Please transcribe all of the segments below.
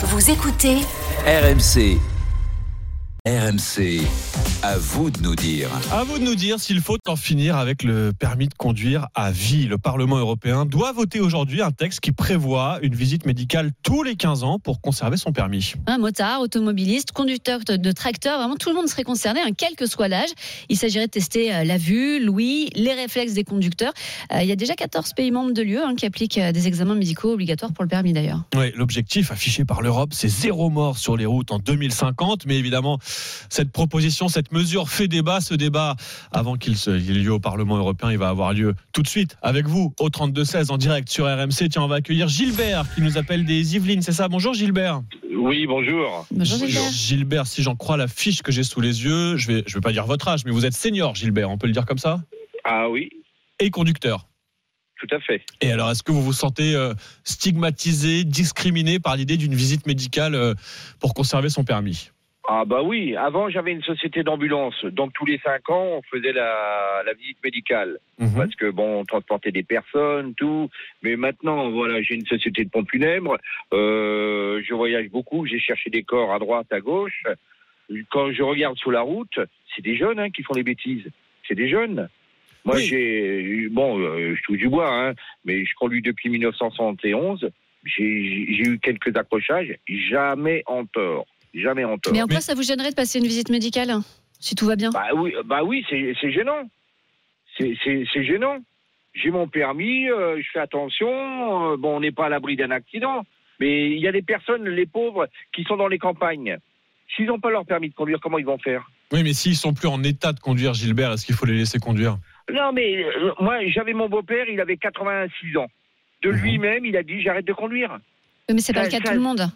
Vous écoutez RMC. RMC. À vous de nous dire. À vous de nous dire s'il faut en finir avec le permis de conduire à vie. Le Parlement européen doit voter aujourd'hui un texte qui prévoit une visite médicale tous les 15 ans pour conserver son permis. Un motard, automobiliste, conducteur de, tracteur, vraiment tout le monde serait concerné, hein, quel que soit l'âge. Il s'agirait de tester euh, la vue, l'ouïe, les réflexes des conducteurs. Euh, il y a déjà 14 pays membres de l'UE hein, qui appliquent euh, des examens médicaux obligatoires pour le permis d'ailleurs. Oui, l'objectif affiché par l'Europe, c'est zéro mort sur les routes en 2050. Mais évidemment, cette proposition, cette mesure fait débat. Ce débat, avant qu'il ait lieu au Parlement européen, il va avoir lieu tout de suite avec vous au 32-16 en direct sur RMC. Tiens, on va accueillir Gilbert qui nous appelle des Yvelines. C'est ça? Bonjour Gilbert. Oui, bonjour. Bonjour Gilbert. Gilbert, si j'en crois la fiche que j'ai sous les yeux, je vais, je vais pas dire votre âge, mais vous êtes senior, Gilbert, on peut le dire comme ça? Ah oui, Et conducteur. tout à fait. Et alors, est-ce que vous vous sentez euh, stigmatisé, discriminé par l'idée d'une visite médicale euh, pour conserver son permis? Ah bah oui, avant j'avais une société d'ambulance, donc tous les cinq ans on faisait la, la visite médicale, Mhm. parce que bon on transportait des personnes, tout. Mais maintenant voilà j'ai une société de pompe funèbre, euh, je voyage beaucoup, j'ai cherché des corps à droite, à gauche. Quand je regarde sur la route, c'est des jeunes hein, qui font les bêtises, c'est des jeunes. Moi Oui. j'ai bon, euh, je touche du bois, hein, mais je conduis depuis 1971. J'ai j'ai eu quelques accrochages, jamais en tort, jamais en tort. Mais en quoi Mais- ça vous gênerait de passer une visite médicale hein, si tout va bien? Bah oui, bah oui, c'est gênant. C'est gênant. J'ai mon permis, euh, je fais attention. euh, bon, on n'est pas à l'abri d'un accident, mais il y a des personnes, les pauvres, qui sont dans les campagnes. S'ils n'ont pas leur permis de conduire, comment ils vont faire? Oui, mais s'ils sont plus en état de conduire, Gilbert, est-ce qu'il faut les laisser conduire? Non, mais euh, moi, j'avais mon beau-père, il avait 86 ans. De Mhm. lui-même, il a dit j'arrête de conduire. Mais c'est pas ça- le cas de tout le monde.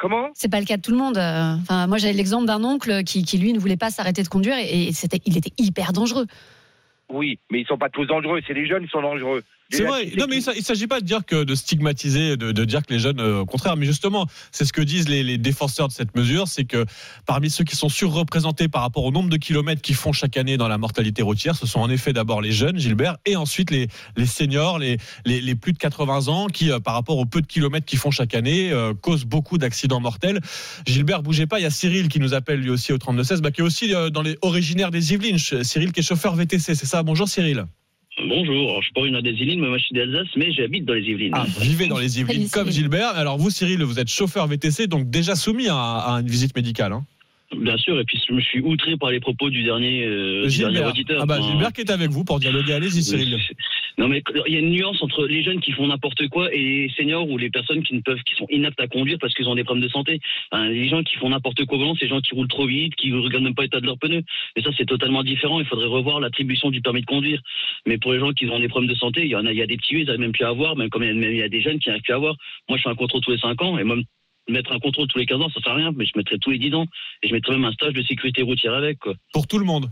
Comment? C'est pas le cas de tout le monde. Enfin, moi, j'avais l'exemple d'un oncle qui, qui, lui, ne voulait pas s'arrêter de conduire et, et c'était, il était hyper dangereux. Oui, mais ils sont pas tous dangereux. C'est les jeunes qui sont dangereux. C'est vrai. Non, mais il ne s'agit pas de dire que de stigmatiser, de, de dire que les jeunes, euh, au contraire, mais justement, c'est ce que disent les, les défenseurs de cette mesure, c'est que parmi ceux qui sont surreprésentés par rapport au nombre de kilomètres qu'ils font chaque année dans la mortalité routière, ce sont en effet d'abord les jeunes, Gilbert, et ensuite les, les seniors, les, les, les plus de 80 ans, qui, euh, par rapport au peu de kilomètres qu'ils font chaque année, euh, causent beaucoup d'accidents mortels. Gilbert, bougez pas, il y a Cyril qui nous appelle lui aussi au 3216, bah, qui est aussi dans les originaires des Yvelines. Cyril qui est chauffeur VTC, c'est ça? Bonjour Cyril. Bonjour, Alors, je suis pas originaire des Yvelines, mais moi je suis d'Alsace, mais j'habite dans les Yvelines. Ah, vivez dans les Yvelines Salut, comme. Gilbert. Alors vous, Cyril, vous êtes chauffeur VTC, donc déjà soumis à, à une visite médicale. Hein. Bien sûr, et puis je me suis outré par les propos du dernier, euh, du dernier Gilbert. auditeur. Ah bah, Enfin, Gilbert qui est avec vous pour dialoguer. Allez-y, Cyril. Non mais il y a une nuance entre les jeunes qui font n'importe quoi et les seniors ou les personnes qui ne peuvent, qui sont inaptes à conduire parce qu'ils ont des problèmes de santé. Les gens qui font n'importe quoi volant, c'est les gens qui roulent trop vite, qui ne regardent même pas l'état de leurs pneus. Et ça c'est totalement différent. Il faudrait revoir l'attribution du permis de conduire. Mais pour les gens qui ont des problèmes de santé, il y en a, il y a des petits ils n'arrivent même plus à avoir, même comme il y a, même il y a des jeunes qui n'arrivent plus à avoir. Moi je fais un contrôle tous les 5 ans et même mettre un contrôle tous les 15 ans, ça sert à rien, mais je mettrais tous les 10 ans et je mettrais même un stage de sécurité routière avec quoi. Pour tout le monde.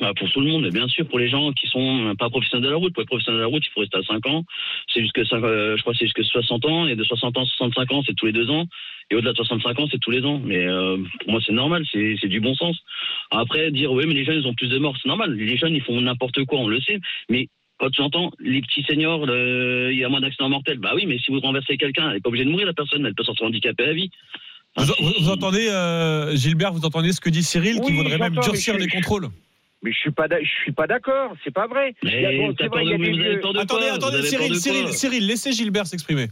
Bah, pour tout le monde, mais bien sûr, pour les gens qui sont pas professionnels de la route. Pour être professionnel de la route, il faut rester à 5 ans. C'est jusque, euh, je crois, que c'est jusque 60 ans. Et de 60 ans à 65 ans, c'est tous les deux ans. Et au-delà de 65 ans, c'est tous les ans. Mais euh, pour moi, c'est normal, c'est c'est du bon sens. Après, dire, oui, mais les jeunes, ils ont plus de morts, c'est normal. Les jeunes, ils font n'importe quoi, on le sait. Mais quand tu entends les petits seniors, le- il y a moins d'accidents mortels, bah oui, mais si vous renversez quelqu'un, elle n'est pas obligée de mourir, la personne. Elle peut s'en handicapée à vie. Vous, vous- vous entendez, euh, Gilbert, vous entendez ce que dit Cyril, qui voudrait même durcir les je- contrôles? Mais je suis pas, je suis pas d'accord. C'est pas vrai. Attendez, attendez, Cyril, Cyril, Cyril, laissez Gilbert s'exprimer.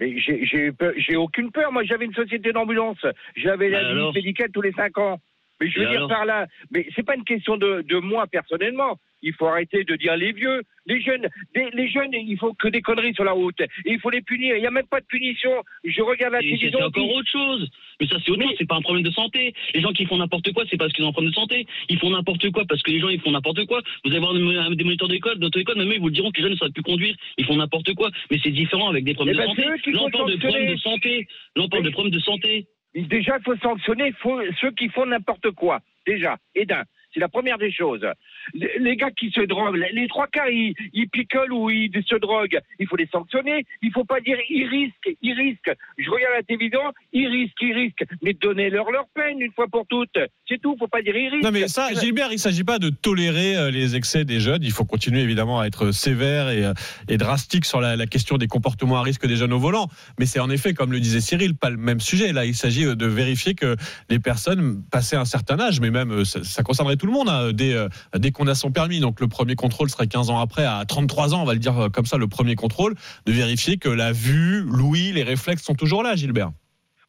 Mais j'ai j'ai peur- j'ai aucune peur. Moi, j'avais une société d'ambulance. J'avais la visite médicale tous les cinq ans. Mais je veux dire par là, mais c'est pas une question de, de moi personnellement. Il faut arrêter de dire les vieux, les jeunes, des- les jeunes, il faut que des conneries sur la route. Et il faut les punir. Il n'y a même pas de punition. Je regarde la télévision. c'est encore autre chose. Mais ça, c'est autre chose. C'est pas un problème de santé. Les gens qui font n'importe quoi, c'est parce qu'ils ont un problème de santé. Ils font n'importe quoi parce que les gens, ils font n'importe quoi. Vous allez voir des moniteurs d'école, d'auto-école, même eux, ils vous le diront que les jeunes ne savent plus conduire. Ils font n'importe quoi. Mais c'est différent avec des problèmes Eh ben, de santé. eux qui Là, on parle de problèmes de santé. Là, on parle de problèmes de santé. Déjà, il faut sanctionner faut- ceux qui font n'importe quoi. Déjà, et d'un. C'est la première des choses. les, gars qui se droguent, les, trois quarts, ils, ils picolent ou ils se droguent. Il faut les sanctionner. Il faut pas dire ils risquent, ils risquent. Je regarde la télévision, ils risquent, ils risquent. Mais donnez-leur leur peine une fois pour toutes. C'est tout. Faut pas dire ils risquent. Non mais ça, Gilbert, il ne s'agit pas de tolérer euh, les excès des jeunes. Il faut continuer évidemment à être sévère et, euh, et drastique sur la, la question des comportements à risque des jeunes au volant. Mais c'est en effet, comme le disait Cyril, pas le même sujet. Là, il s'agit euh, de vérifier que les personnes passées un certain âge, mais même euh, ça, ça concernerait tout le monde hein, dès, euh, dès qu'on a son permis. Donc le premier contrôle serait 15 ans après, à 33 ans, on va le dire euh, comme ça, le premier contrôle, de vérifier que la vue, l'ouïe, les réflexes sont toujours là, Gilbert.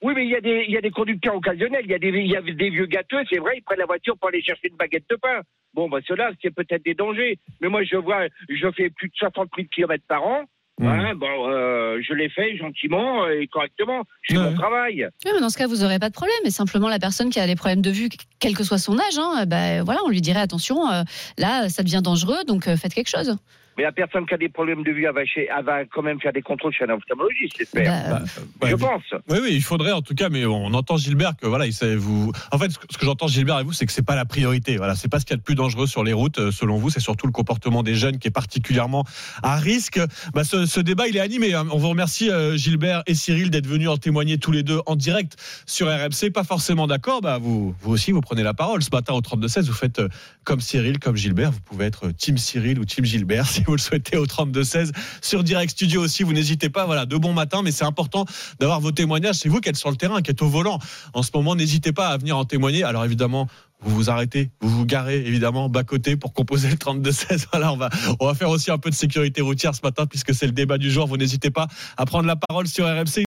Oui, mais il y a des, y a des conducteurs occasionnels. Il y a des, y a des vieux gâteux. C'est vrai, ils prennent la voiture pour aller chercher une baguette de pain. Bon, bah, ceux-là, c'est peut-être des dangers. Mais moi, je vois, je fais plus de 60 000 km par an. Mmh. Hein, bon, euh, je l'ai fait gentiment et correctement. Ouais. mon travail. Oui, mais dans ce cas, vous n'aurez pas de problème. Et simplement, la personne qui a des problèmes de vue, quel que soit son âge, hein, bah, voilà, on lui dirait attention, euh, là, ça devient dangereux, donc euh, faites quelque chose. Mais la personne qui a des problèmes de vue, elle va, chez, elle va quand même faire des contrôles chez un ophtalmologiste, j'espère. Bah, Ouais, je vous- pense. Oui, oui, il faudrait en tout cas, mais on entend Gilbert que voilà, il sait, vous. En fait, ce que, j'entends Gilbert et vous, c'est que c'est pas la priorité. Voilà, c'est pas ce qu'il y a de plus dangereux sur les routes, euh, selon vous. C'est surtout le comportement des jeunes qui est particulièrement à risque. Bah, ce, ce débat, il est animé. hein. On vous remercie euh, Gilbert et Cyril d'être venus en témoigner tous les deux en direct sur RMC. Pas forcément d'accord. Bah, vous, vous aussi, vous prenez la parole ce matin au 32 16. Vous faites euh, comme Cyril, comme Gilbert. Vous pouvez être Team Cyril ou Team Gilbert si vous le souhaitez au 32 16 sur Direct Studio aussi. Vous n'hésitez pas. Voilà, de bon matin, mais c'est important d'avoir vos témoignages. C'est vous qui êtes sur le terrain, qui êtes au volant en ce moment. N'hésitez pas à venir en témoigner. Alors évidemment. Vous vous arrêtez, vous vous garez évidemment bas côté pour composer le 32-16. Voilà, on va, on va faire aussi un peu de sécurité routière ce matin puisque c'est le débat du jour. Vous n'hésitez pas à prendre la parole sur RMC.